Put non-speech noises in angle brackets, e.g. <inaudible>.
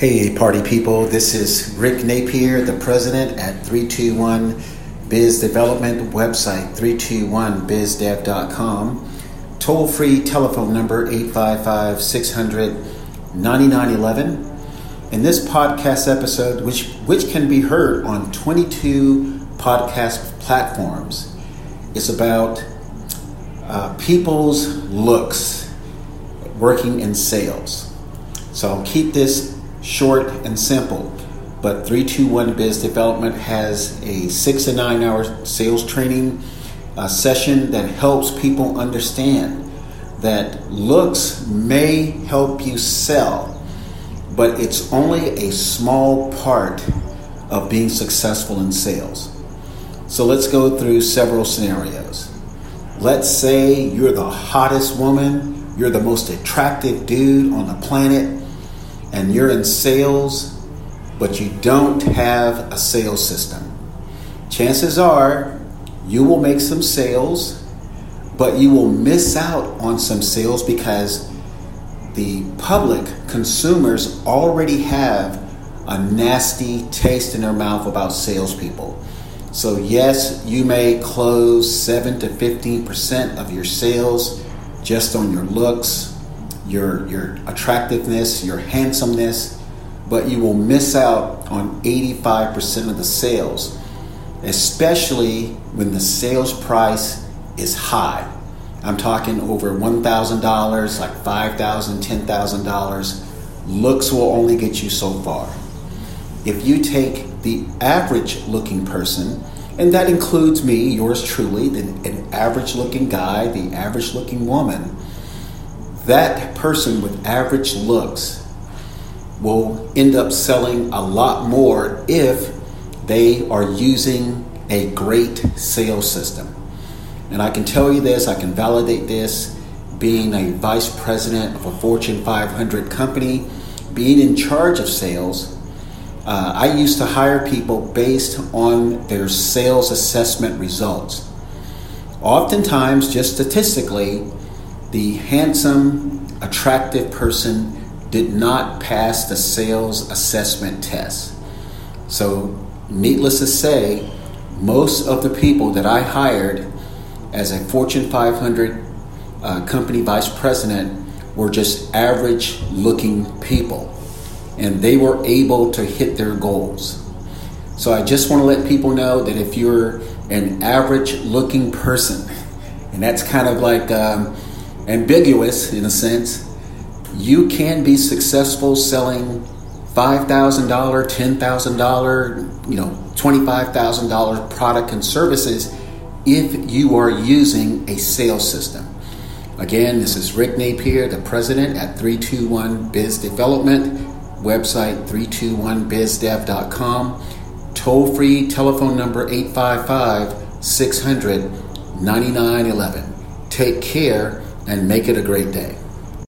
Hey, party people, this is Rick Napier, the president at 321 Biz Development website, 321bizdev.com. Toll free telephone number 855 600 9911. In this podcast episode, which, which can be heard on 22 podcast platforms, is about uh, people's looks working in sales. So I'll keep this short and simple. But 321 Biz Development has a six to nine hour sales training uh, session that helps people understand that looks may help you sell, but it's only a small part of being successful in sales. So let's go through several scenarios. Let's say you're the hottest woman, you're the most attractive dude on the planet, and you're in sales, but you don't have a sales system, chances are you will make some sales, but you will miss out on some sales because the public, consumers, already have a nasty taste in their mouth about salespeople. So, yes, you may close 7 to 15% of your sales just on your looks, your your attractiveness, your handsomeness, but you will miss out on 85% of the sales, especially when the sales price is high. I'm talking over $1,000, like $5,000, $10,000. Looks will only get you so far. If you take the average looking person, and that includes me, yours truly, the, an average looking guy, the average looking woman, that person with average looks will end up selling a lot more if they are using a great sales system. And I can tell you this, I can validate this being a vice president of a Fortune 500 company, being in charge of sales. Uh, I used to hire people based on their sales assessment results. Oftentimes, just statistically, the handsome, attractive person did not pass the sales assessment test. So, needless to say, most of the people that I hired as a Fortune 500 uh, company vice president were just average looking people, and they were able to hit their goals. So, I just want to let people know that if you're an average looking person, <laughs> and that's kind of like um, ambiguous in a sense. You can be successful selling $5,000, $10,000, you know, $25,000 product and services if you are using a sales system. Again, this is Rick Napier, the president at 321 Biz Development, website 321bizdev.com, toll free telephone number 855 600 9911. Take care and make it a great day.